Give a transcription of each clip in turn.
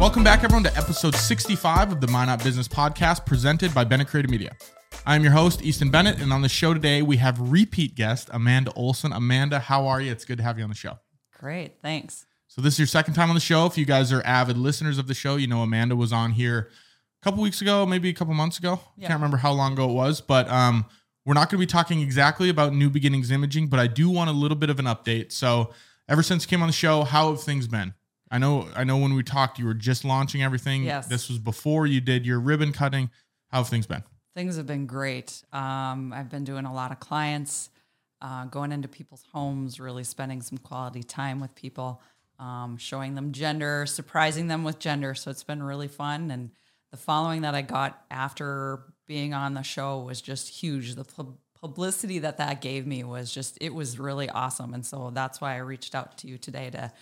Welcome back, everyone, to episode 65 of the Minot Business podcast presented by Bennett Creative Media. I am your host, Easton Bennett, and on the show today, we have repeat guest Amanda Olson. Amanda, how are you? It's good to have you on the show. Great, thanks. So, this is your second time on the show. If you guys are avid listeners of the show, you know Amanda was on here a couple weeks ago, maybe a couple months ago. Yeah. Can't remember how long ago it was, but um, we're not going to be talking exactly about New Beginnings Imaging, but I do want a little bit of an update. So, ever since you came on the show, how have things been? I know, I know. When we talked, you were just launching everything. Yes. This was before you did your ribbon cutting. How have things been? Things have been great. Um, I've been doing a lot of clients, uh, going into people's homes, really spending some quality time with people, um, showing them gender, surprising them with gender. So it's been really fun. And the following that I got after being on the show was just huge. The pub- publicity that that gave me was just, it was really awesome. And so that's why I reached out to you today to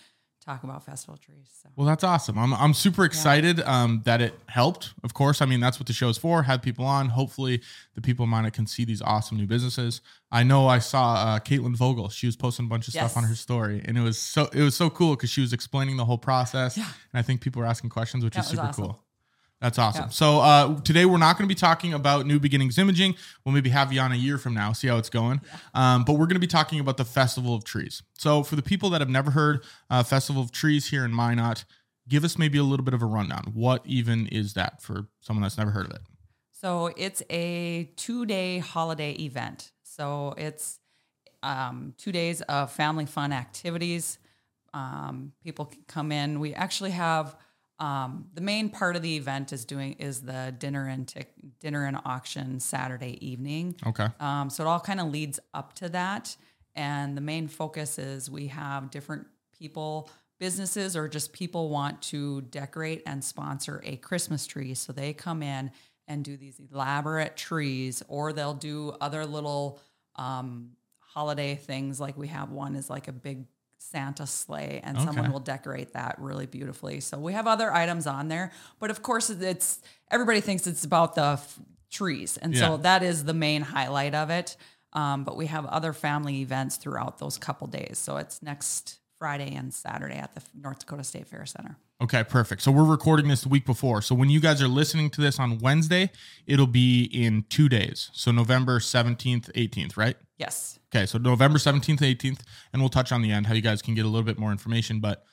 talk about festival trees. So. Well, that's awesome. I'm, I'm super excited um, that it helped. Of course, I mean that's what the show is for. Have people on. Hopefully, the people in Minot can see these awesome new businesses. I know I saw uh, Caitlin Vogel. She was posting a bunch of stuff on her story, and it was so it was so cool because she was explaining the whole process. Yeah. And I think people were asking questions, which That is super awesome. cool. That's awesome. Yeah. So uh, today we're not going to be talking about New Beginnings Imaging. We'll maybe have you on a year from now, see how it's going. Um, but we're going to be talking about the Festival of Trees. So for the people that have never heard uh, Festival of Trees here in Minot, give us maybe a little bit of a rundown. What even is that for someone that's never heard of it? So it's a two day holiday event. So it's um, two days of family fun activities. Um, people can come in. We actually have um, the main part of the event is doing is the dinner and tic- dinner and auction Saturday evening. Okay. Um, so it all kind of leads up to that. And the main focus is we have different people, businesses, or just people want to decorate and sponsor a Christmas tree. So they come in and do these elaborate trees, or they'll do other little um, holiday things. Like we have one is like a big Santa sleigh, and Okay. someone will decorate that really beautifully. So we have other items on there, but of course, it's everybody thinks it's about the f- trees, and Yeah. so that is the main highlight of it. Um, but we have other family events throughout those couple days. So it's next Friday and Saturday at the North Dakota State Fair Center. Okay, perfect. So we're recording this the week before. So when you guys are listening to this on Wednesday, it'll be in two days. So November 17th, 18th, right? Yes. Okay, so November 17th, 18th, and we'll touch on the end how you guys can get a little bit more information. But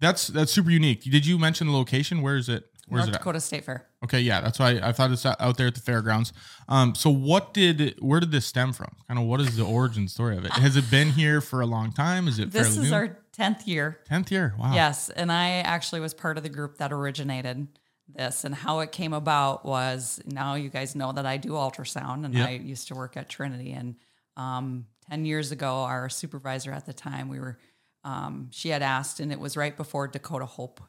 that's that's super unique. Did you mention the location? Where is it? Where's North? Dakota State Fair. Okay, yeah, that's why I thought it's out there at the fairgrounds. Um, so what did where did this stem from? Kind of what is the origin story of it? Has it been here for a long time? Is it This is new? our 10th year. tenth year? Wow. Yes, and I actually was part of the group that originated this. And how it came about was now you guys know that I do ultrasound, and Yep. I used to work at Trinity. And um, ten years ago, our supervisor at the time, we were, um, she had asked, and it was right before Dakota Hope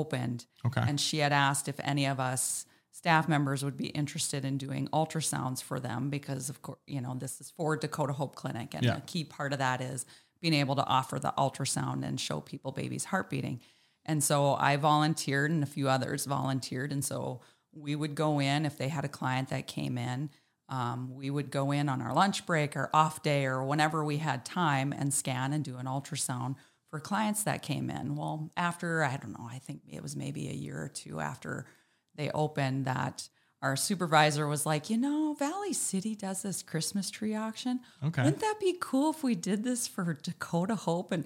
opened, Okay. and she had asked if any of us staff members would be interested in doing ultrasounds for them because of course you know this is for dakota hope clinic and Yeah. a key part of that is being able to offer the ultrasound and show people babies heart beating and so i volunteered and a few others volunteered and so we would go in if they had a client that came in um, we would go in on our lunch break or off day or whenever we had time and scan and do an ultrasound for clients that came in. Well, after, I don't know, I think it was maybe a year or two after they opened that our supervisor was like, you know, Valley City does this Christmas tree auction. Okay. Wouldn't that be cool if we did this for Dakota Hope? And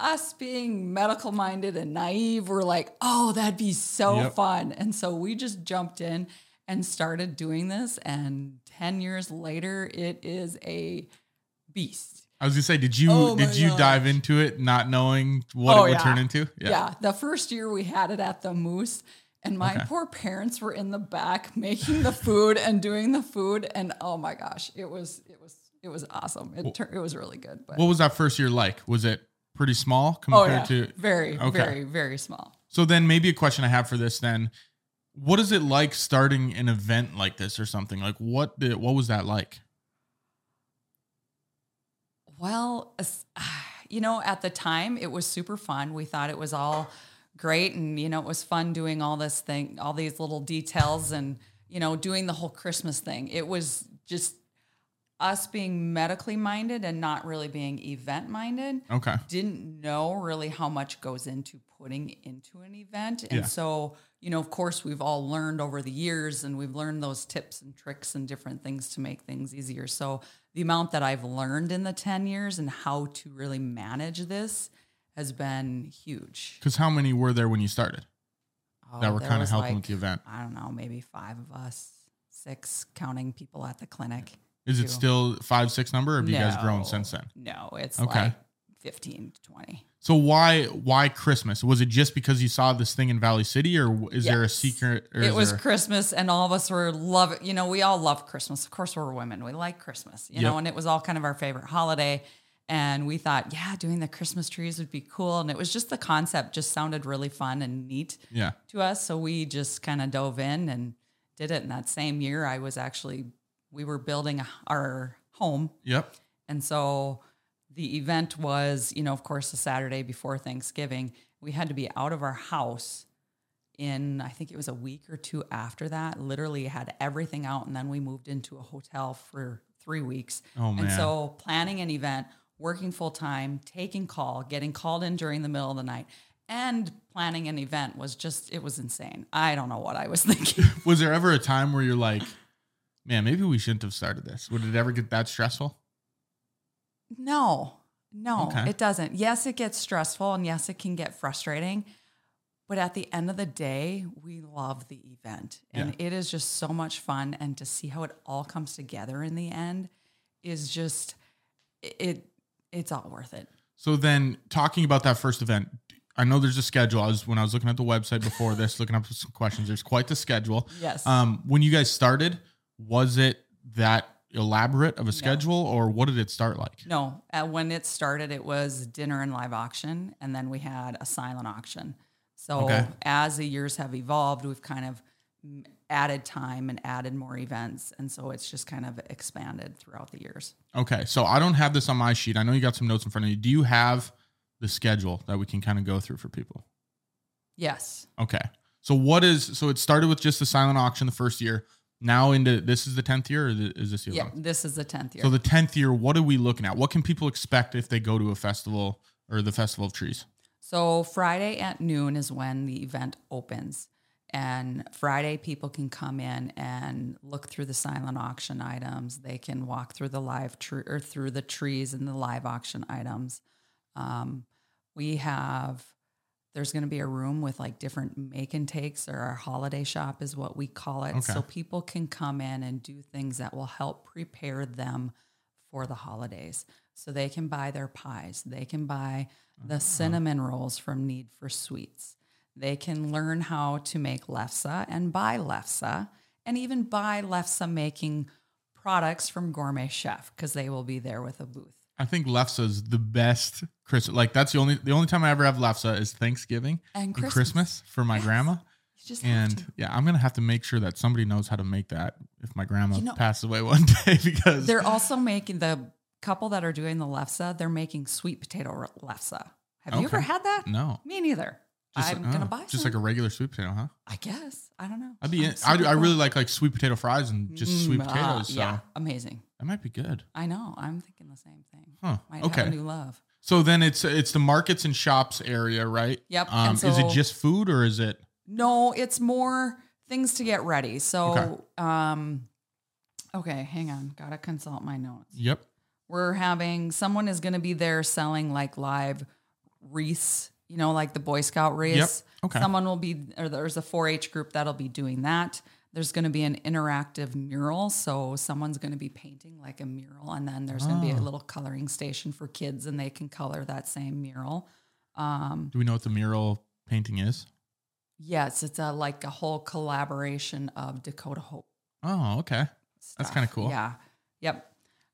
us being medical minded and naive, we're like, oh, that'd be so Yep. fun. And so we just jumped in and started doing this. And 10 years later, it is a beast. I was gonna say, did you Oh did you gosh. dive into it not knowing what Oh, it would yeah. turn into? Yeah. The first year we had it at the Moose, and my Okay. poor parents were in the back making the food and doing the food, and oh my gosh, it was it was it was awesome. It tur- it was really good. But What was that first year like? Was it pretty small oh compared yeah, to? very Okay. very very small. So then maybe a question I have for this then, what is it like starting an event like this or something? Like what did, what was that like? Well, you know, at the time it was super fun. We thought it was all great and you know, it was fun doing all this thing, all these little details and you know, doing the whole Christmas thing. It was just us being medically minded and not really being event minded, Okay. didn't know really how much goes into putting into an event. And Yeah. so, you know, of course, we've all learned over the years and we've learned those tips and tricks and different things to make things easier. So, the amount that I've learned in the 10 years and how to really manage this has been huge. Because how many were there when you started oh, that Oh, were kind of helping like, with the event? I don't know, maybe five of us, six counting people at the clinic. Is it still five, six number, or have you guys grown since then? No, it's Okay. like 15 to 20. So why why Christmas? Was it just because you saw this thing in Valley City, or is there a secret? Or it was there- Christmas, and all of us were love. You know, we all love Christmas. Of course, we're women. We like Christmas. You Yep. know, and it was all kind of our favorite holiday. And we thought, yeah, doing the Christmas trees would be cool. And it was just the concept just sounded really fun and neat yeah. to us. So we just kind of dove in and did it. And that same year, I was actually we were building our home Yep. and so the event was, you know, of course, the Saturday before Thanksgiving. We had to be out of our house in, I think it was a week or two after that. Literally had everything out. And then we moved into a hotel for three weeks. Oh, man. And so planning an event, working full time, taking call, getting called in during the middle of the night, and planning an event was just, it was insane. I don't know what I was thinking. Was there ever a time where you're like, man, maybe we shouldn't have started this? Would it ever get that stressful? No, no, Okay. it doesn't. Yes, it gets stressful and yes, it can get frustrating. But at the end of the day, we love the event and it is just so much fun. And to see how it all comes together in the end is just, it, it's all worth it. So then, talking about that first event, I know there's a schedule. I was when I was looking at the website before this, looking up some questions. There's quite the schedule. Yes. Um, when you guys started, was it that elaborate of a schedule, or what did it start like? No, uh, when it started, it was dinner and live auction, and then we had a silent auction. So Okay. as the years have evolved, we've kind of added time and added more events, and so it's just kind of expanded throughout the years. Okay, so I don't have this on my sheet. I know you got some notes in front of you. Do you have the schedule that we can kind of go through for people? Yes. Okay. So what is so it started with just the silent auction the first year. Now into this is the tenth year, or is this the Yeah. This is the tenth year. So the tenth year, what are we looking at? What can people expect if they go to a festival or the festival of trees? So Friday at noon is when the event opens. And Friday, people can come in and look through the silent auction items. They can walk through the live tree or through the trees and the live auction items. Um, we have there's going to be a room with like different make and takes, or our holiday shop is what we call it. So people can come in and do things that will help prepare them for the holidays. So they can buy their pies, they can buy the uh-huh. cinnamon rolls from Need for Sweets. They can learn how to make lefse and buy lefse, and even buy lefse making products from Gourmet Chef because they will be there with a booth. I think lefse is the best Christmas. Like that's the only the only time I ever have lefse is Thanksgiving And and Christmas. Christmas, for my grandma. Just And yeah, I'm gonna have to make sure that somebody knows how to make that if my grandma You know- passes away one day because They're also making the couple that are doing the lefse. They're making sweet potato lefse. Have you ever had that? no, Me neither. just, I'm oh, gonna buy just some. like a regular sweet potato, huh? I guess I don't know. I'd be. In, I, do- I really like like sweet potato fries and just sweet Mm, ah, potatoes. So yeah, amazing. That might be good. I know. I'm thinking the same thing. Huh. Might okay. new love. So then it's it's the markets and shops area, right? Yep, Um, and is it just food or is it? No, it's more things to get ready. So, Okay. um, okay, hang on. Gotta consult my notes. Yep. We're having someone is going to be there selling like live wreaths, you know, like the Boy Scout wreaths. Okay. Someone will be, or there's a 4 H group that'll be doing that. There's going to be an interactive mural. So someone's going to be painting like a mural, and then there's going to be a Oh. little coloring station for kids, and they can color that same mural. Do we know what the mural painting is? Yes, it's a like a whole collaboration of Dakota Hope. Oh, okay. That's kinda cool. Yeah. Yep.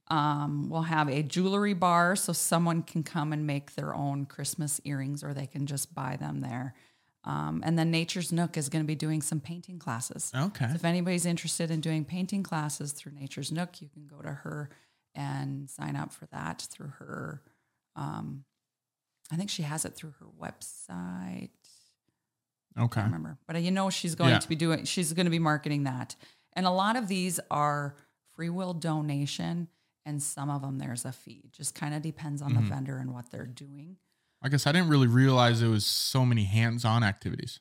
Um, we'll have a jewelry bar so someone can come and make their own Christmas earrings or they can just buy them there. Um, and then Nature's Nook is going to be doing some painting classes. Okay. So if anybody's interested in doing painting classes through Nature's Nook, you can go to her and sign up for that through her. Um, I think she has it through her website. Okay. I remember, but you know she's going Yeah. to be doing. She's going to be marketing that, and a lot of these are free will donation, and some of them there's a fee. Just kind of depends on Mm-hmm. the vendor and what they're doing. I guess I didn't really realize it was so many hands-on activities.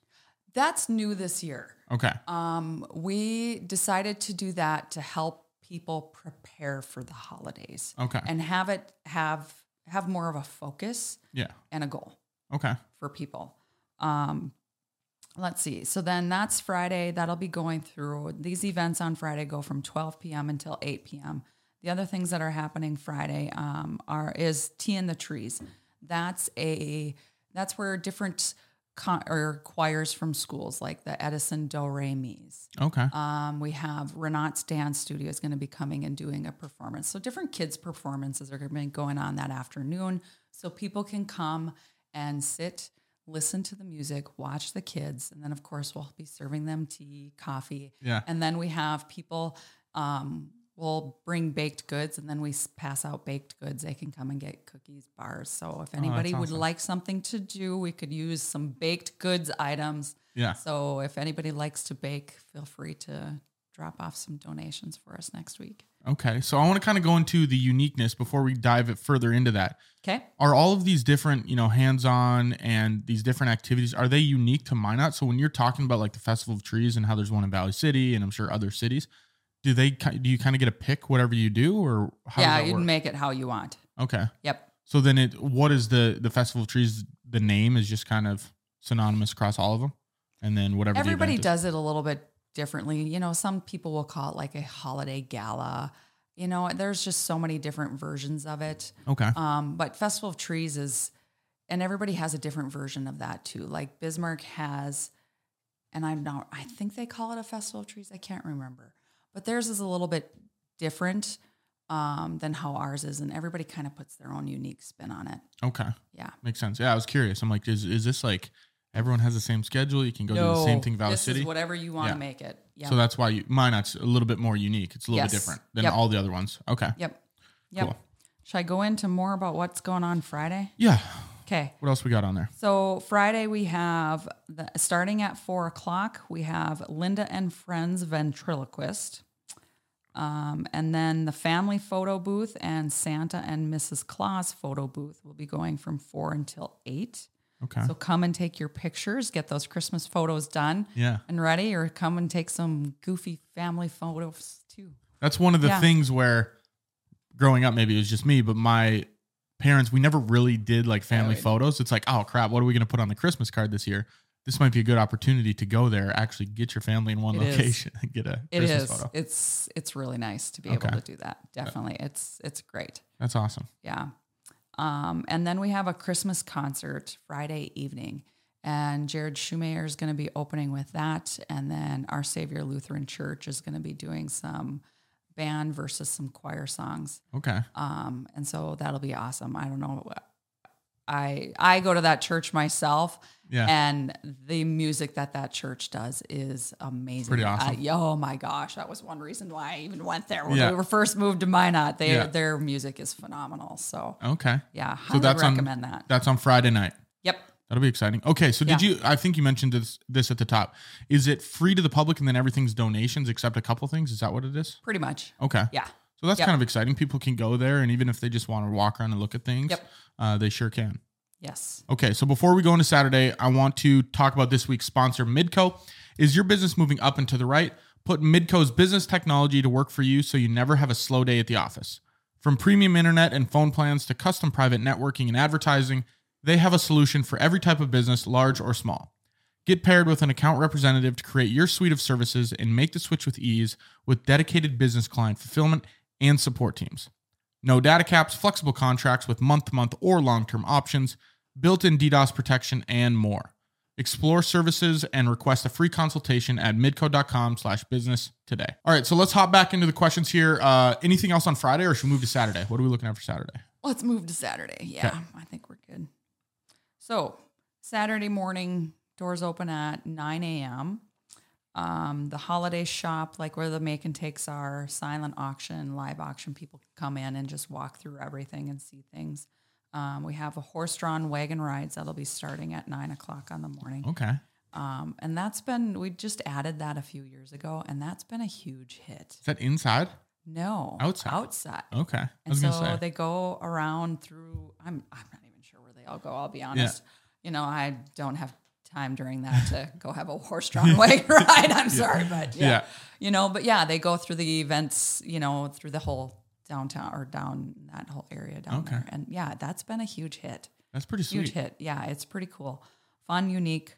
That's new this year. Okay. Um, we decided to do that to help people prepare for the holidays Okay. and have it have have more of a focus Yeah. and a goal Okay. for people. Um, let's see. So then that's Friday. That'll be going through these events on Friday go from 12 p.m. until 8 p.m. The other things that are happening Friday um, are is tea in the trees. That's a that's where different con- or choirs from schools like the Edison Do Re Mi's. Okay. Um, we have Renat's Dance Studio is going to be coming and doing a performance. So different kids' performances are going to be going on that afternoon, so people can come and sit, listen to the music, watch the kids, and then of course we'll be serving them tea, coffee, Yeah. and then we have people. Um, We'll bring baked goods and then we pass out baked goods. They can come and get cookies, bars. So if oh, anybody would awesome. like something to do, we could use some baked goods items. Yeah. So if anybody likes to bake, feel free to drop off some donations for us next week. Okay. So I want to kind of go into the uniqueness before we dive it further into that. Okay. Are all of these different, you know, hands-on and these different activities are they unique to Minot? So when you're talking about like the Festival of Trees and how there's one in Valley City and I'm sure other cities, do they do you kind of get to pick whatever you do or how yeah, you can make it how you want. okay. Yep. So then it what is the the Festival of Trees the name is just kind of synonymous across all of them? And then whatever the Everybody is- does it a little bit differently. You know, some people will call it like a holiday gala. You know, there's just so many different versions of it. Okay. Um, but Festival of Trees is, and everybody has a different version of that too. Like Bismarck has, and I'm not, I think they call it a Festival of Trees. I can't remember, but theirs is a little bit different um, than how ours is, and everybody kind of puts their own unique spin on it. Okay. Yeah. Makes sense. Yeah, I was curious. I'm like, is is this like everyone has the same schedule? You can go do the same thing, Valley City. is whatever you want to Yeah. make it. Yeah. So that's why you, Minot's a little bit more unique. It's a little Yes. bit different than Yep. all the other ones. Okay. yep. Yep. Cool. Should I go into more about what's going on Friday? Yeah. Okay. What else we got on there? So Friday we have the, starting at four o'clock. We have Linda and Friends ventriloquist, um, and then the family photo booth and Santa and Mrs. Claus photo booth will be going from four until eight. Okay. So come and take your pictures, get those Christmas photos done yeah. and ready, or come and take some goofy family photos too. That's one of the Yeah. things where growing up, maybe it was just me, but my parents, we never really did like family photos. It's like, oh crap, what are we going to put on the Christmas card this year? This might be a good opportunity to go there, actually get your family in one It is. location and get a It Christmas is. photo. It's it's really nice to be Okay. able to do that. Definitely, it's it's great. That's awesome. Yeah. Um, and then we have a Christmas concert Friday evening. And Jared Schumacher is going to be opening with that. And then Our Savior Lutheran Church is going to be doing some band versus some choir songs. Okay. Um, and so that'll be awesome. I don't know. I I go to that church myself, Yeah. and the music that that church does is amazing. Pretty awesome. Oh my gosh, that was one reason why I even went there when Yeah. we were first moved to Minot. They, Yeah. Their music is phenomenal. So Okay. yeah, So highly that's recommend on that. that's on Friday night. Yep. That'll be exciting. Okay, so did Yeah. you? I think you mentioned this this at the top. Is it free to the public and then everything's donations except a couple things? Is that what it is? Pretty much. Okay. Yeah. So that's Yep. kind of exciting. People can go there, and even if they just want to walk around and look at things, Yep. uh, they sure can. Yes. Okay, so before we go into Saturday, I want to talk about this week's sponsor, Midco. Is your business moving up and to the right? Put Midco's business technology to work for you so you never have a slow day at the office. From premium internet and phone plans to custom private networking and advertising, they have a solution for every type of business, large or small. Get paired with an account representative to create your suite of services and make the switch with ease with dedicated business client fulfillment and support teams. No data caps, flexible contracts with month to month or long term options, built in DDoS protection, and more. Explore services and request a free consultation at midco.com slash business today. All right, so let's hop back into the questions here. Uh, anything else on Friday or should we move to Saturday? What are we looking at for Saturday? Let's move to Saturday. Yeah, Okay. I think we're good. So Saturday morning, doors open at 9 a.m. Um, the holiday shop, like where the make and takes are, silent auction, live auction, people can come in and just walk through everything and see things. Um, we have a horse-drawn wagon rides that'll be starting at nine o'clock on the morning, Okay. um, and that's been we just added that a few years ago, and that's been a huge hit. Is that inside? No, Outside. outside. Okay. And so say. they go around through. I'm I'm not even sure where they all go. I'll be honest. You know, I don't have time during that to go have a horse-drawn wagon ride. I'm sorry, but yeah. Yeah. you know, but yeah, they go through the events. You know, through the whole downtown or down that whole area down Okay. there, and yeah, that's been a huge hit. That's pretty Huge sweet. hit. Yeah, it's pretty cool, fun, unique.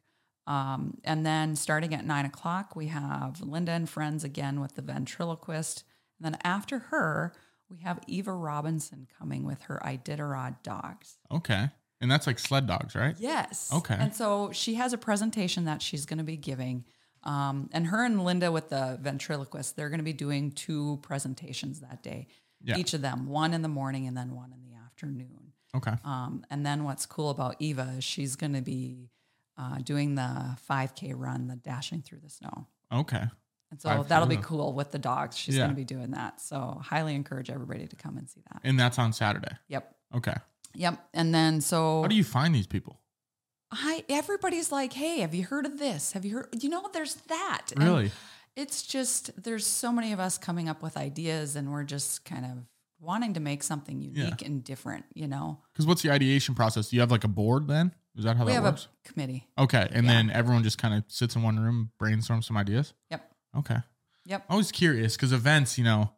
Um, and then starting at nine o'clock, we have Linda and friends again with the ventriloquist. And then after her, we have Eva Robinson coming with her Iditarod dogs. Okay. And that's like sled dogs, right? Yes. Okay. And so she has a presentation that she's going to be giving. Um, and her and Linda with the ventriloquist, they're going to be doing two presentations that day, Yeah. each of them, one in the morning and then one in the afternoon. Okay. Um, and then what's cool about Eva is she's going to be uh, doing the 5K run, the dashing through the snow. Okay. And so 5K that'll be cool with the dogs. She's Yeah. going to be doing that. So highly encourage everybody to come and see that. And that's on Saturday. Yep. Okay. Yep. And then so How do you find these people? I everybody's like, "Hey, have you heard of this? Have you heard? You know, there's that." And Really? it's just there's so many of us coming up with ideas, and we're just kind of wanting to make something unique and different. You know, Because what's the ideation process? Do you have like a board then? Is that how we that have works? a committee. okay. And yeah. then everyone just kind of sits in one room, brainstorm some ideas? Yep. Okay. Yep. I was curious because events, you know,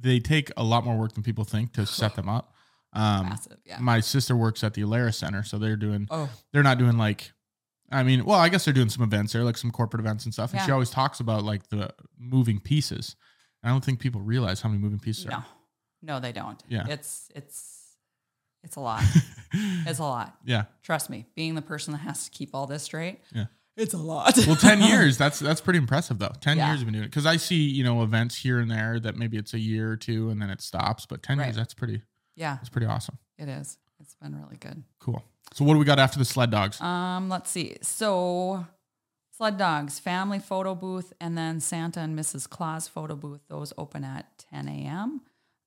they take a lot more work than people think to set them up. Um, Massive. Yeah. my sister works at the Alara Center, so they're doing Oh, they're not doing like I mean, well, I guess they're doing some events there, like some corporate events and stuff. And she always talks about like the moving pieces. I don't think people realize how many moving pieces no, are. no, they don't. Yeah. It's it's it's a lot. it's a lot. yeah. Trust me. Being the person that has to keep all this straight. Yeah. It's a lot. Well, 10 years, that's that's pretty impressive though. 10 Yeah. years you've been doing it. Because I see, you know, events here and there that maybe it's a year or two and then it stops. But 10 Right. years, that's pretty yeah, It's pretty awesome. it is. It's been really good. Cool. So what do we got after the sled dogs? Um, let's see. So, sled dogs, family photo booth, and then Santa and Mrs. Claus photo booth. Those open at 10 a.m.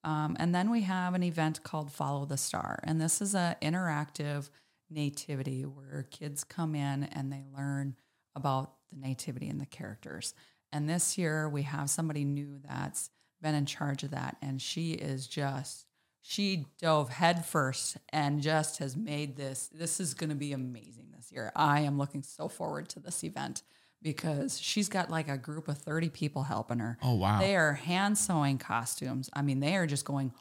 Um, and then we have an event called Follow the Star, and this is a interactive nativity where kids come in and they learn about the nativity and the characters. And this year we have somebody new that's been in charge of that, and she is just she dove headfirst and just has made this this is going to be amazing this year i am looking so forward to this event because she's got like a group of 30 people helping her Oh wow. they are hand sewing costumes i mean they are just going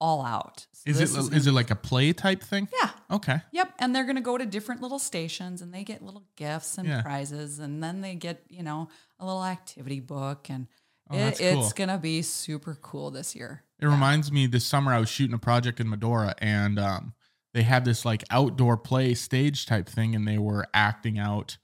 all out So is it is, gonna- it like a play type thing? yeah Okay. Yep, and they're going to go to different little stations and they get little gifts and Yeah. prizes and then they get, you know, a little activity book and Oh, it, that's it's going to be super cool this year. It reminds me this summer I was shooting a project in Medora and um, they had this like outdoor play stage type thing and they were acting out.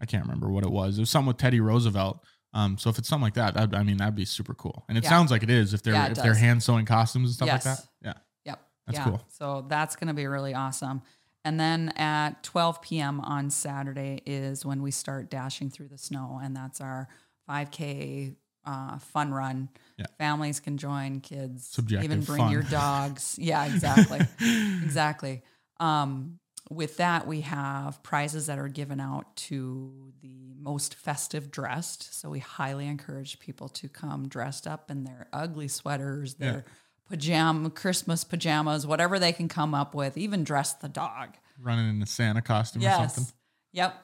I can't remember what it was. It was something with Teddy Roosevelt. Um, so if it's something like that, that'd, I mean that'd be super cool. And it Yeah. sounds like it is if they're Yeah, if they're hand sewing costumes and stuff Yes. like that. Yeah, Yep. That's yeah. cool. So that's going to be really awesome. And then at 12 p.m. on Saturday is when we start dashing through the snow, and that's our 5K uh, fun run. Yeah. Families can join, kids Subjective even bring fun. your dogs. Yeah, exactly, exactly. Um, with that, we have prizes that are given out to the most festive dressed. So we highly encourage people to come dressed up in their ugly sweaters, Yeah. their pajama, Christmas pajamas, whatever they can come up with, even dress the dog. running in a Santa costume or something. Yep.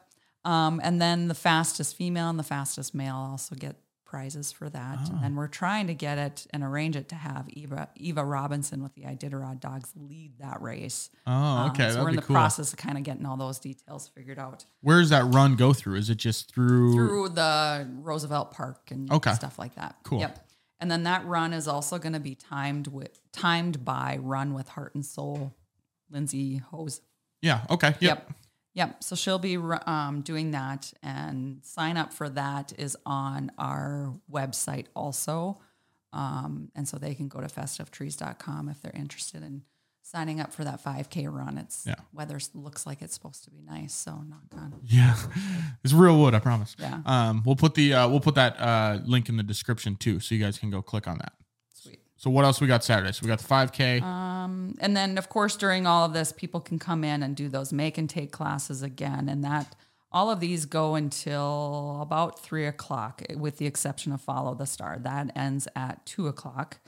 Um, and then the fastest female and the fastest male also get prizes for that. Oh. And we're trying to get it and arrange it to have Eva Eva Robinson with the Iditarod dogs lead that race. Oh, Um, okay, so we're in the cool. process of kind of getting all those details figured out Where does that run go through? Is it just through? through the Roosevelt Park and Okay. stuff like that. Cool. Yep. And then that run is also going to be timed with timed by Run with Heart and Soul, Lindsay Hose. Yeah. Okay. Yep. Yep. Yep. So she'll be um, doing that, and sign up for that is on our website also. Um, and so they can go to festivetrees.com if they're interested in signing up for that 5K run. It's Yeah. weather looks like it's supposed to be nice, so knock on. Yeah, it's real wood. I promise. Yeah. Um, we'll put the uh, we'll put that uh, link in the description too, so you guys can go click on that. So what else we got Saturday? So we got the 5K. Um, and then, of course, during all of this, people can come in and do those make and take classes again, and that all of these go until about three o'clock, with the exception of Follow the Star. That ends at two o'clock.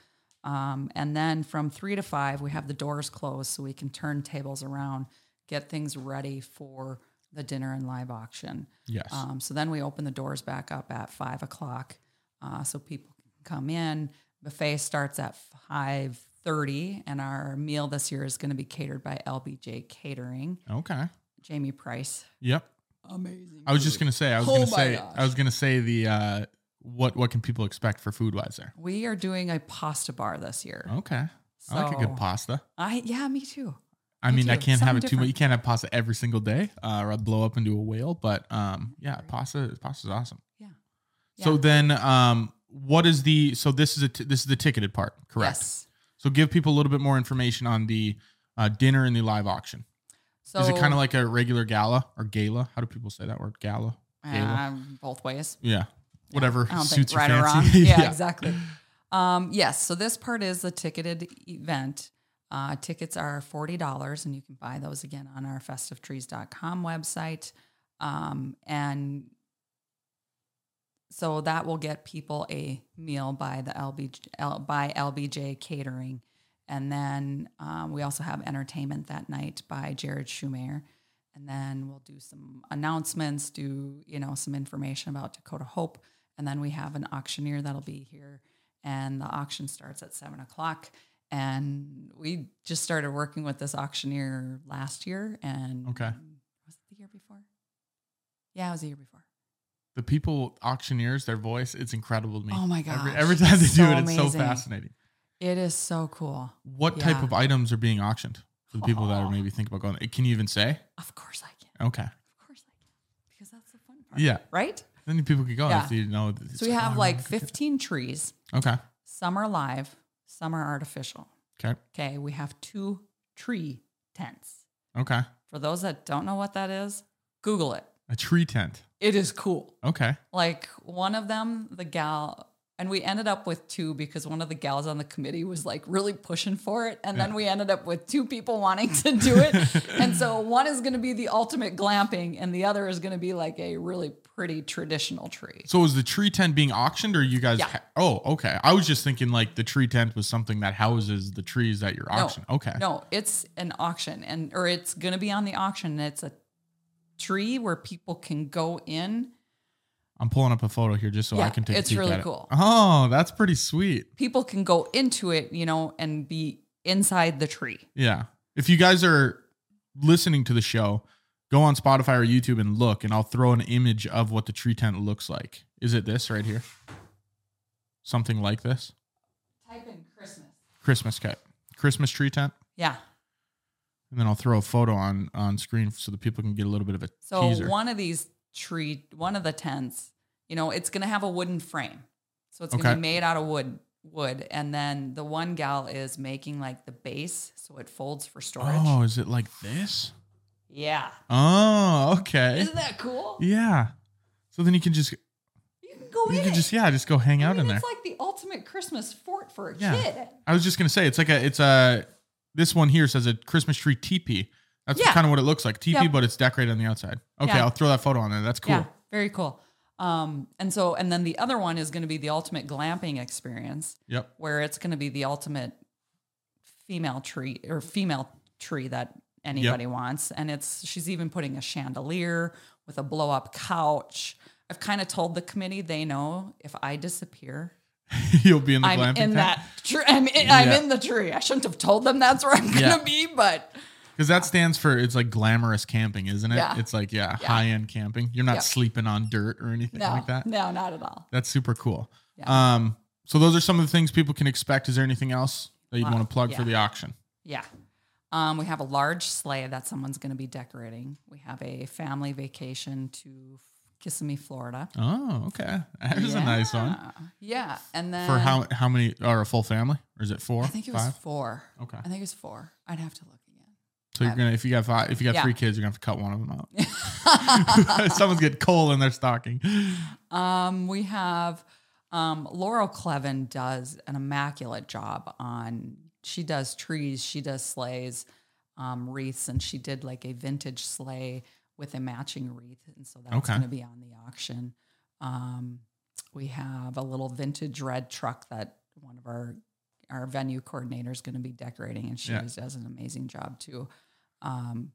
Um, and then from three to five, we have the doors closed so we can turn tables around, get things ready for the dinner and live auction. Yes. Um, so then we open the doors back up at five o'clock, uh, so people can come in. Buffet starts at five thirty, and our meal this year is going to be catered by LBJ Catering. okay. Jamie Price, Yep. amazing. I was just gonna say. I was Oh gonna say. gosh. I was gonna say the uh, what what can people expect for food wise there? We are doing a pasta bar this year. Okay. I like a good pasta. I yeah, me too. I Me mean, I can't have it Something too much. You can't have pasta every single day, uh, or I'd blow up into a whale. But um, yeah, pasta pasta's awesome. Yeah. So then, um, what is the? So this is a t- this is the ticketed part, correct? Yes. So give people a little bit more information on the uh, dinner and the live auction. So is it kind of like a regular gala or gala? How do people say that word? Gala. Gala. um, both ways? Yeah. Whatever don't suits think your right or fancy. wrong. Yeah, exactly. Um, yes, so this part is the ticketed event. Uh, tickets are $40 and you can buy those again on our festivetrees.com website. Um, and so that will get people a meal by the LBJ, L, by LBJ Catering. And then um, we also have entertainment that night by Jared Schumacher. And then we'll do some announcements, do, you know, some information about Dakota Hope. And then we have an auctioneer that'll be here. And the auction starts at seven o'clock. And we just started working with this auctioneer last year. And Okay. was it the year before? Yeah, it was the year before. The people auctioneers, their voice, it's incredible to me. Oh my Every, every time they it's do so it, it's so fascinating. It is so cool. What type of items are being auctioned for the people that are Oh. maybe think about going? Eh, can you even say? Of course I can. Okay. Of course I can. Because that's the fun part. Yeah. Right? Then people could go Yeah. if you know. So we have oh, like I could- 15 trees. Okay. Some are live, some are artificial. Okay. Okay. We have two tree tents. Okay. For those that don't know what that is, Google it. A tree tent. It is cool. Okay. Like one of them, the gal, and we ended up with two because one of the gals on the committee was like really pushing for it. And then we ended up with two people wanting to do it. and so one is going to be the ultimate glamping, and the other is going to be like a really pretty traditional tree. So is the tree tent being auctioned, or you guys? Yeah. Ha- oh, okay. I was just thinking like the tree tent was something that houses the trees that you're auctioning. Okay. No, it's an auction, and or it's going to be on the auction. And it's a tree where people can go in. I'm pulling up a photo here just so I can take. it's a peek really at it. cool. Oh, that's pretty sweet. People can go into it, you know, and be inside the tree. Yeah. If you guys are listening to the show, go on Spotify or YouTube and look, and I'll throw an image of what the tree tent looks like. Is it this right here? Something like this? Type in Christmas. Christmas cat. Christmas tree tent. Yeah. And then I'll throw a photo on on screen so that people can get a little bit of a So teaser. one of these tree, one of the tents, you know, it's going to have a wooden frame. So it's going to be made out of wood, wood, and then the one gal is making like the base, so it folds for storage. oh, is it like this? Yeah, Oh, okay. isn't that cool? Yeah. So then you can just You can go you can it. just yeah, just go hang I out mean, in there. it's like the ultimate Christmas fort for a Yeah. kid. I was just gonna say it's like a it's a this one here says a Christmas tree teepee. That's Yeah. kind of what it looks like. Teepee, Yep. but it's decorated on the outside. Okay, Yeah. I'll throw that photo on there. That's cool. Yeah, very cool. Um, and so, and then the other one is going to be the ultimate glamping experience. Yep. where it's going to be the ultimate female tree or female tree that anybody wants. And it's she's even putting a chandelier with a blow up couch. I've kind of told the committee they know if I disappear, You'll be in the I'm glamping in tent. that tree. I'm, in, I'm in the tree. I shouldn't have told them that's where I'm going to Yeah. be, but Because that stands for it's like glamorous camping, isn't it? Yeah. It's like yeah, Yeah. high end camping. You're not Yep. sleeping on dirt or anything no, like that. no, not at all. That's super cool. Yeah. Um, so those are some of the things people can expect. Is there anything else that you'd Wow. want to plug for Yeah. the auction? Yeah. Um, we have a large sleigh that someone's going to be decorating. We have a family vacation to Kissimmee, Florida. Oh, okay. There's a nice one. Yeah. Yeah. And then For how how many or a full family? Or is it four? I think it was five? four. Okay. I think it was four. I'd have to look again. So you're gonna if you got five if you got Yeah. three kids, you're gonna have to cut one of them out. Someone's getting coal in their stocking. Um, we have um, Laurel Clevin does an immaculate job on. She does trees. She does sleighs, um, wreaths, and she did like a vintage sleigh with a matching wreath, and so that's Okay. going to be on the auction. Um, we have a little vintage red truck that one of our our venue coordinator is going to be decorating, and she Yeah. does an amazing job too. Um,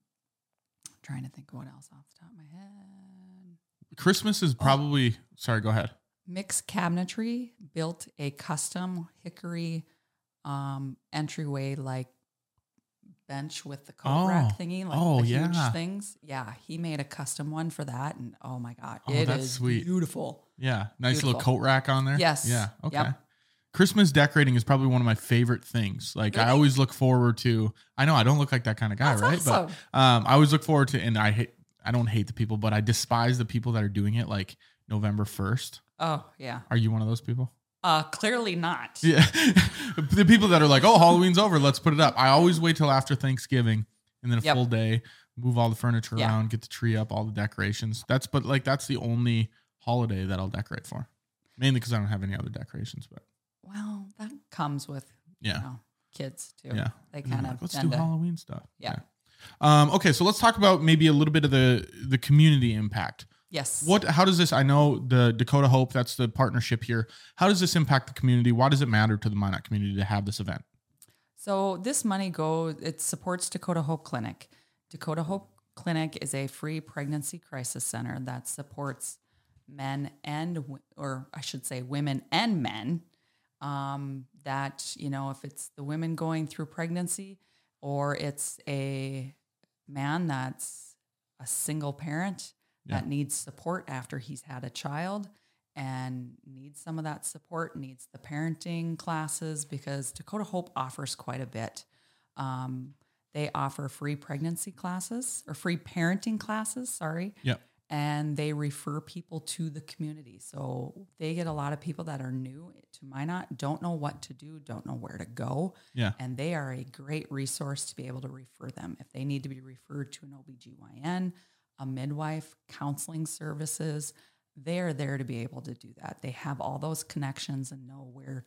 trying to think of what else off the top of my head. Christmas is probably. Sorry, go ahead. Mixed Cabinetry built a custom hickory um, entryway like bench with the coat Oh. rack thingy, like Oh, the huge things. Yeah, he made a custom one for that, and oh my god, Oh, it that's is sweet. beautiful. Yeah, nice little coat rack on there. Yes. Yeah. Okay. Yep. Christmas decorating is probably one of my favorite things. Like I always look forward to. I know I don't look like that kind of guy, That's right? awesome. But um, I always look forward to, and I hate. I don't hate the people, but I despise the people that are doing it like November first. Oh yeah, Are you one of those people? Uh, clearly not. Yeah. the people that are like, oh, Halloween's over, let's put it up. I always wait till after Thanksgiving and then a Yep. full day, move all the furniture Yeah. around, get the tree up, all the decorations. That's but like that's the only holiday that I'll decorate for. Mainly because I don't have any other decorations, but Well, that comes with yeah. you know, kids too. Yeah. they kind like, of let's do to- Halloween stuff. Yeah. Um, okay, so let's talk about maybe a little bit of the the community impact. Yes. What how does this I know the Dakota Hope, that's the partnership here. How does this impact the community? Why does it matter to the Minot community to have this event? So this money goes, it supports Dakota Hope Clinic. Dakota Hope Clinic is a free pregnancy crisis center that supports men and, or I should say women and men. Um, that, you know, if it's the women going through pregnancy or it's a man that's a single parent Yeah. that needs support after he's had a child and needs some of that support, needs the parenting classes because Dakota Hope offers quite a bit. Um, they offer free pregnancy classes or free parenting classes, sorry. Yep. And they refer people to the community. So they get a lot of people that are new to Minot, don't know what to do, don't know where to go. Yeah. And they are a great resource to be able to refer them. If they need to be referred to an OBGYN, a midwife, counseling services, they're there to be able to do that. They have all those connections and know where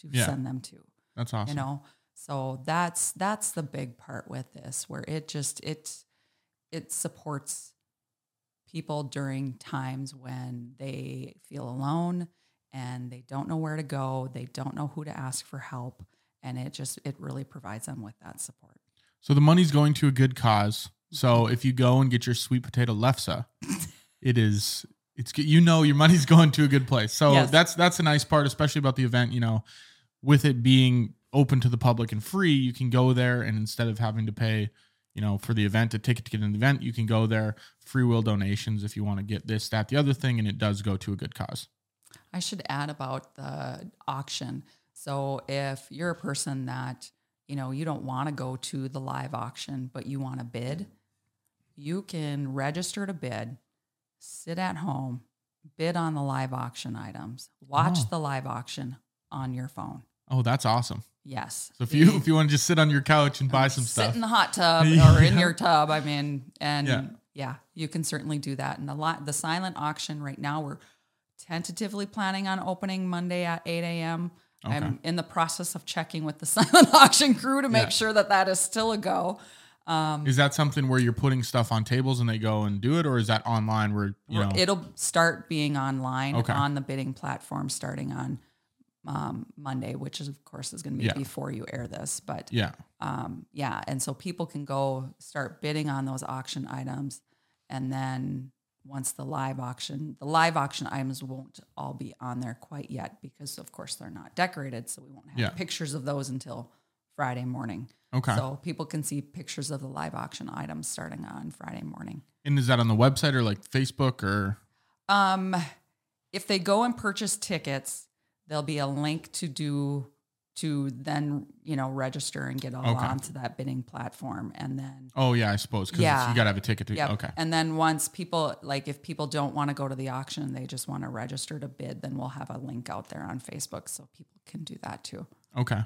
to Yeah. send them to That's awesome. you know so that's that's the big part with this where it just it it supports people during times when they feel alone and they don't know where to go they don't know who to ask for help and it just it really provides them with that support So the money's going to a good cause. So if you go and get your sweet potato lefse, it is it's. You know your money's going to a good place. So Yes. that's that's a nice part, especially about the event. You know, with it being open to the public and free, you can go there and instead of having to pay, you know, for the event, a ticket to get in the event, you can go there. Free will donations if you want to get this, that, the other thing, and it does go to a good cause. I should add about the auction. So if you're a person that, you know, you don't want to go to the live auction, but you want to bid, you can register to bid, sit at home, bid on the live auction items, watch Oh. the live auction on your phone. Oh, that's awesome. Yes. So if you if you want to just sit on your couch and buy um, some sit stuff, sit in the hot tub Yeah. or in your tub. I mean, and Yeah. yeah, you can certainly do that. And the li- the silent auction right now, we're tentatively planning on opening Monday at 8 a.m. Okay. I'm in the process of checking with the silent auction crew to make Yeah. sure that that is still a go. Is that something where you're putting stuff on tables and they go and do it, or is that online where you know? It'll start being online Okay. on the bidding platform starting on um, Monday, which is of course is going to be Yeah. before you air this, but yeah. um, yeah, and so people can go start bidding on those auction items, and then once the live auction, the live auction items won't all be on there quite yet because of course they're not decorated, so we won't have Yeah. pictures of those until Friday morning. Okay. So people can see pictures of the live auction items starting on Friday morning. And is that on the website or like Facebook or? Um, if they go and purchase tickets, there'll be a link to do to then you know register and get all Okay. onto that bidding platform, and then Oh yeah, I suppose because Yeah. you got to have a ticket to. Yep. Okay. And then once people like if people don't want to go to the auction, they just want to register to bid, then we'll have a link out there on Facebook so people can do that too. Okay.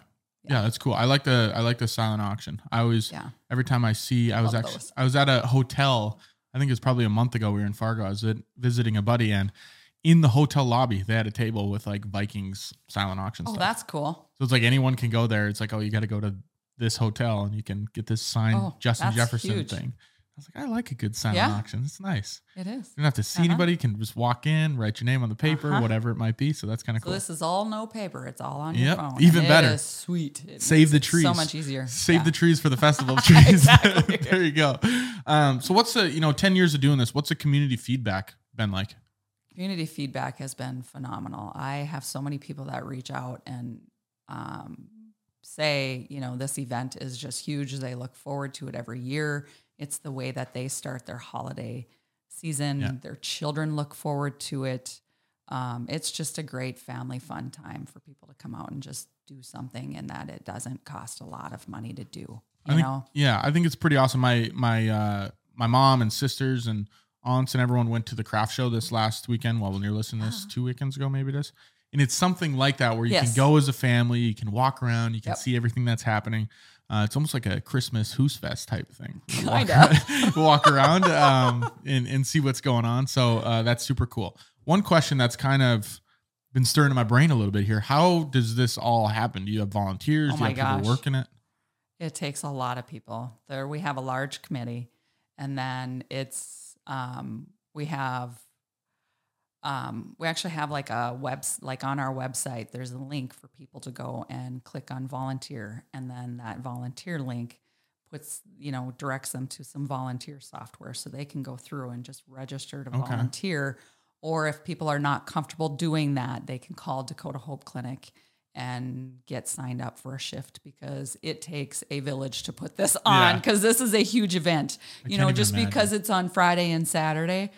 Yeah. that's cool. I like the I like the silent auction. I always Yeah. every time I see I was Love actually those. I was at a hotel. I think it was probably a month ago. We were in Fargo. I was at, visiting a buddy, and in the hotel lobby, they had a table with like Vikings silent auction Oh, stuff. that's cool. so it's like anyone can go there. It's like, oh, you got to go to this hotel and you can get this signed Oh, Justin Jefferson huge. thing. Was like, I like a good silent Yeah. auction. It's nice. It is. You don't have to see Uh-huh. anybody. You can just walk in, write your name on the paper, Uh-huh. whatever it might be. So that's kind of So cool. this is all no paper. It's all on Yep, your phone. even and better. Sweet. It Save the trees. So much easier. Save Yeah. the trees for the festival of trees. There you go. Um, so what's the you know ten years of doing this? What's the community feedback been like? community feedback has been phenomenal. I have so many people that reach out and um, say, you know, this event is just huge. They look forward to it every year. It's the way that they start their holiday season. Yeah. Their children look forward to it. Um, it's just a great family fun time for people to come out and just do something and that it doesn't cost a lot of money to do. I think, know, yeah, I think it's pretty awesome. My my uh, my mom and sisters and aunts and everyone went to the craft show this last weekend. Well, when you're listening to this, two weekends ago, maybe it is. And it's something like that where you Yes. can go as a family, you can walk around, you can Yep. see everything that's happening. Uh, it's almost like a Christmas Høstfest type thing. Walk, walk around um, and, and see what's going on. So uh, that's super cool. One question that's kind of been stirring in my brain a little bit here. How does this all happen? Do you have volunteers? Oh Do you have people gosh. working it? It takes a lot of people. There we have a large committee and then it's um we have um we actually have like a web like on our website there's a link for people to go and click on volunteer and then that volunteer link puts you know directs them to some volunteer software so they can go through and just register to Okay. volunteer or if people are not comfortable doing that they can call Dakota Hope Clinic and get signed up for a shift because it takes a village to put this on Yeah. because this is a huge event. I you know, just imagine. because it's on Friday and Saturday,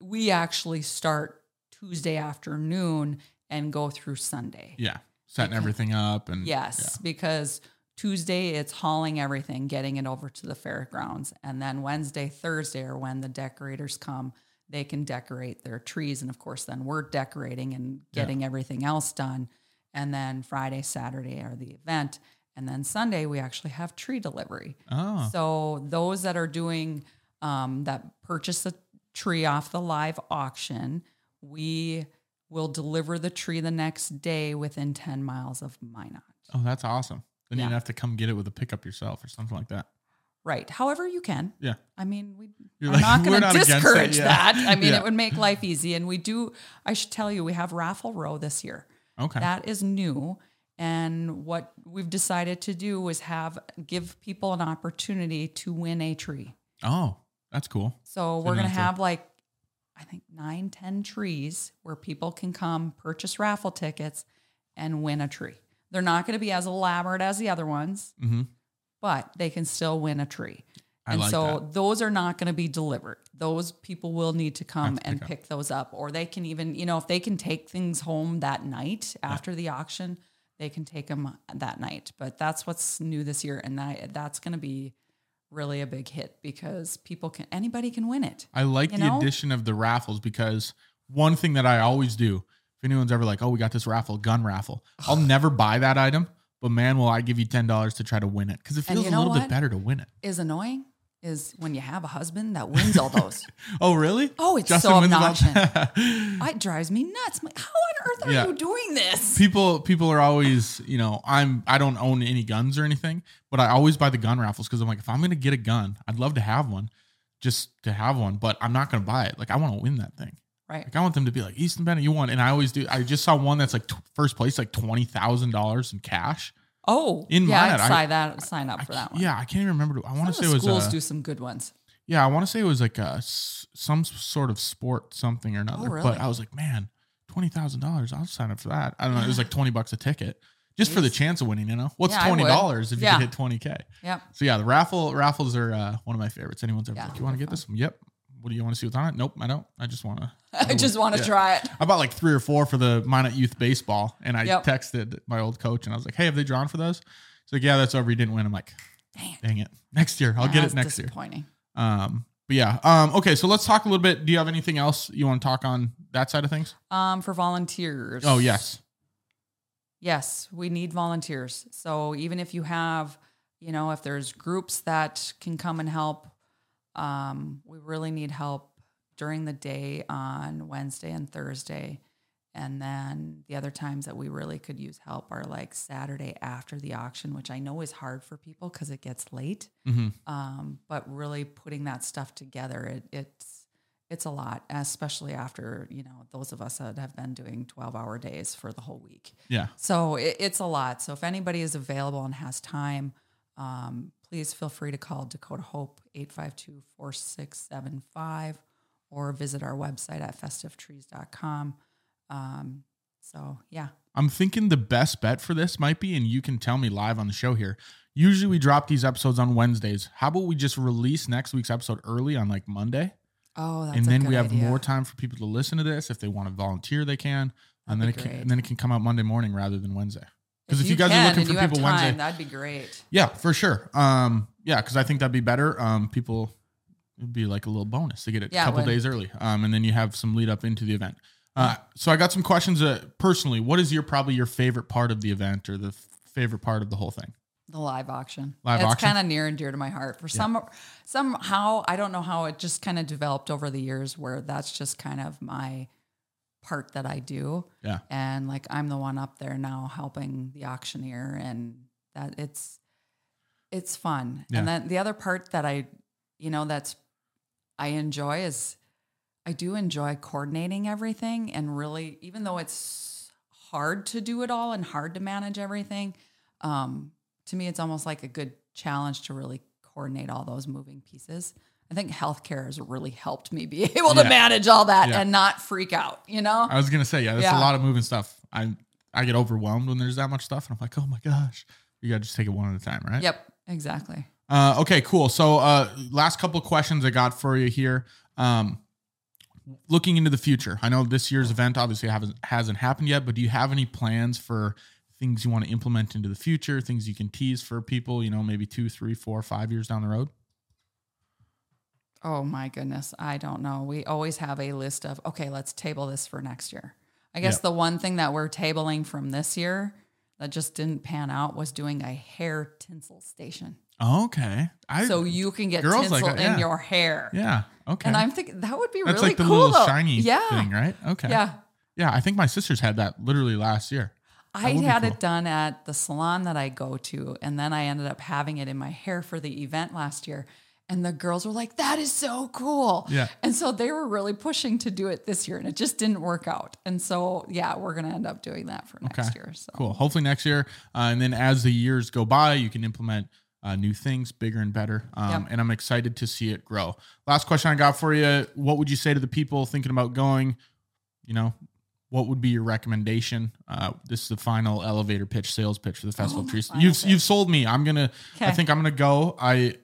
we actually start Tuesday afternoon and go through Sunday. Yeah, setting Because- everything up and Yes, because Tuesday it's hauling everything, getting it over to the fairgrounds. And then Wednesday, Thursday are when the decorators come. They can decorate their trees. And of course, then we're decorating and Yeah. getting everything else done. And then Friday, Saturday are the event. And then Sunday, we actually have tree delivery. Oh, So those that are doing um, that purchase a tree off the live auction, we will deliver the tree the next day within 10 miles of Minot. oh, that's awesome. Then Yeah. you'd have to come get it with a pickup yourself or something like that. Right. However, you can. Yeah. I mean, we You're are like, not going to not against it." discourage Yeah. that. I mean, Yeah. it would make life easy. And we do, I should tell you, we have Raffle Row this year. Okay. That is new. And what we've decided to do is have give people an opportunity to win a tree. oh, that's cool. So we're going to have like, I think nine, ten trees where people can come purchase raffle tickets and win a tree. They're not going to be as elaborate as the other ones, hmm but they can still win a tree. I and like so that. those are not going to be delivered. Those people will need to come to and pick pick those up, or they can even, you know, if they can take things home that night after the auction, they can take them that night. But that's what's new this year, and that that's going to be really a big hit because people can anybody can win it. I like the know? addition of the raffles because one thing that I always do, if anyone's ever like, oh, we got this raffle, gun raffle, I'll never buy that item, but man, will I give you ten dollars to try to win it because it feels a little bit better to win it. Is annoying is when you have a husband that wins all those. Oh, really? Oh, it's so wins obnoxious. it drives me nuts. Like, how on earth are Yeah. you doing this? people people are always you know i'm i don't own any guns or anything but i always buy the gun raffles because i'm like if i'm gonna get a gun i'd love to have one just to have one but i'm not gonna buy it like i want to win that thing Right. like i want them to be like easton bennett you won and i always do i just saw one that's like t- first place like $20000 in cash Oh, In yeah, Minot, I'd I- sign that. Sign up I for that one. yeah i can't even remember i want to say it was schools a, do some good ones. yeah i want to say it was like a some sort of sport something or another Oh, really? but i was like man $20000 i'll sign up for that i don't know it was like 20 bucks a ticket just for the chance of winning you know what's Yeah, $20 if you Yeah. could hit 20k Yep. So yeah, the raffle raffles are uh, one of my favorites. Anyone's ever Yeah, like, you want to get this? Yep. What do you want to see what's on it? Nope, I don't. I just want to. I just want to Yeah. try it. I bought like three or four for the Minot Youth Baseball, and I Yep. texted my old coach, and I was like, "Hey, have they drawn for those?" He's like, "Yeah, that's over. You didn't win." I'm like, Dang it. "Dang it! Next year, I'll Yeah, get it next year." disappointing. Um, but yeah. Um, okay, so let's talk a little bit. Do you have anything else you want to talk on that side of things? Um, for volunteers. Oh yes. Yes, we need volunteers. So even if you have, you know, if there's groups that can come and help, um, we really need help during the day on Wednesday and Thursday. And then the other times that we really could use help are like Saturday after the auction, which I know is hard for people because it gets late. Mm-hmm. Um, but really putting that stuff together, it, it's it's a lot, especially after you know those of us that have been doing twelve hour days for the whole week. Yeah. So it, it's a lot. So if anybody is available and has time, um, please feel free to call Dakota Hope 852 4675 or visit our website at festivetrees.com. Um, so yeah. I'm thinking the best bet for this might be, and you can tell me live on the show here. Usually we drop these episodes on Wednesdays. How about we just release next week's episode early on like Monday? Oh, that's and then we have idea. more time for people to listen to this. If they want to volunteer, they can. And then it can, and then it can come out Monday morning rather than Wednesday. Because if, you, guys can are looking for people time, Wednesday, that'd be great. yeah, for sure. Um, yeah, because I think that'd be better. Um, people it'd be like a little bonus to get it Yeah, a couple would. days early. Um, and then you have some lead up into the event. Uh, so I got some questions. Uh, personally, what is your probably your favorite part of the event or the f- favorite part of the whole thing? The live auction. Live it's auction? kind of near and dear to my heart. For some somehow, I don't know how it just kind of developed over the years where that's just kind of my part that I do. Yeah. And like I'm the one up there now helping the auctioneer and that it's it's fun. Yeah. And then the other part that I you know that's I enjoy is I do enjoy coordinating everything and really even though it's hard to do it all and hard to manage everything um, to me it's almost like a good challenge to really coordinate all those moving pieces i think healthcare has really helped me be able Yeah. to manage all that Yeah. and not freak out you know I was gonna say, yeah, that's a lot of moving stuff. I I get overwhelmed when there's that much stuff, and I'm like, oh my gosh, you gotta just take it one at a time, right? yep exactly Uh, okay, cool. So, uh, last couple of questions I got for you here. Um, looking into the future, I know this year's event obviously hasn't hasn't happened yet, but do you have any plans for things you want to implement into the future? Things you can tease for people, you know, maybe two, three, four, five years down the road? oh my goodness i don't know we always have a list of okay let's table this for next year i guess Yep. the one thing that we're tabling from this year that just didn't pan out was doing a hair tinsel station Okay, I so you can get girls like tinsel that, yeah. in your hair yeah okay. and i'm thinking that would be That's really like the cool little though. shiny yeah thing, right? Okay, yeah yeah. I think my sisters had that literally last year. I had cool. it done at the salon that I go to, and then I ended up having it in my hair for the event last year. And the girls were like, "That is so cool!" Yeah. And so they were really pushing to do it this year, and it just didn't work out. And so, yeah, we're gonna end up doing that for next Okay. year. So Cool. Hopefully next year, uh, and then as the years go by, you can implement uh, new things, bigger and better. Um, Yep. And I'm excited to see it grow. Last question I got for you: What would you say to the people thinking about going? You know, what would be your recommendation? Uh, this is the final elevator pitch, sales pitch for the festival of trees. You've pitch. you've sold me. I'm gonna. I think I'm gonna go. I.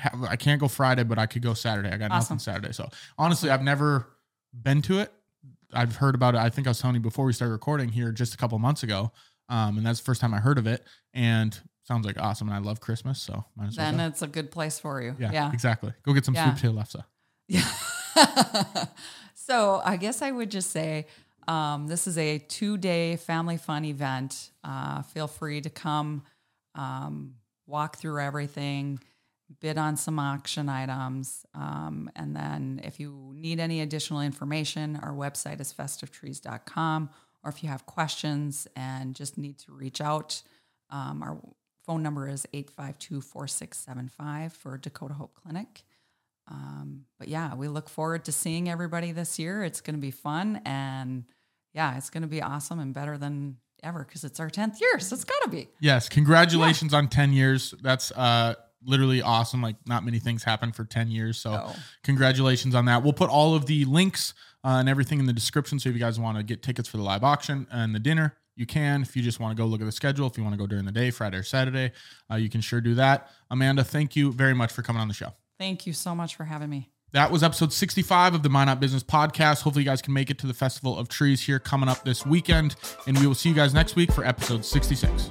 Have, I can't go Friday, but I could go Saturday. I got nothing Saturday. So honestly, I've never been to it. I've heard about it. I think I was telling you before we started recording here just a couple months ago. Um, and that's the first time I heard of it. And sounds like awesome. And I love Christmas. So might as well. then go. it's a good place for you. yeah, yeah. exactly. Go get some Yeah. sweet potato lefse. Yeah. so I guess I would just say um, this is a two day family fun event. Uh, feel free to come um, walk through everything, bid on some auction items. Um, and then if you need any additional information, our website is festivetrees.com. Or if you have questions and just need to reach out, um, our phone number is 852 4675 for Dakota Hope Clinic. Um, but yeah, we look forward to seeing everybody this year. It's going to be fun and yeah, it's going to be awesome and better than ever because it's our 10th year. So it's got to be. Yes. Congratulations on 10 years. That's uh, literally awesome. Like, not many things happen for 10 years. So, Oh. congratulations on that. We'll put all of the links uh, and everything in the description. So, if you guys want to get tickets for the live auction and the dinner, you can. If you just want to go look at the schedule, if you want to go during the day, Friday or Saturday, uh, you can sure do that. Amanda, thank you very much for coming on the show. Thank you so much for having me. That was episode 65 of the Minot Business podcast. Hopefully, you guys can make it to the Festival of Trees here coming up this weekend. And we will see you guys next week for episode 66.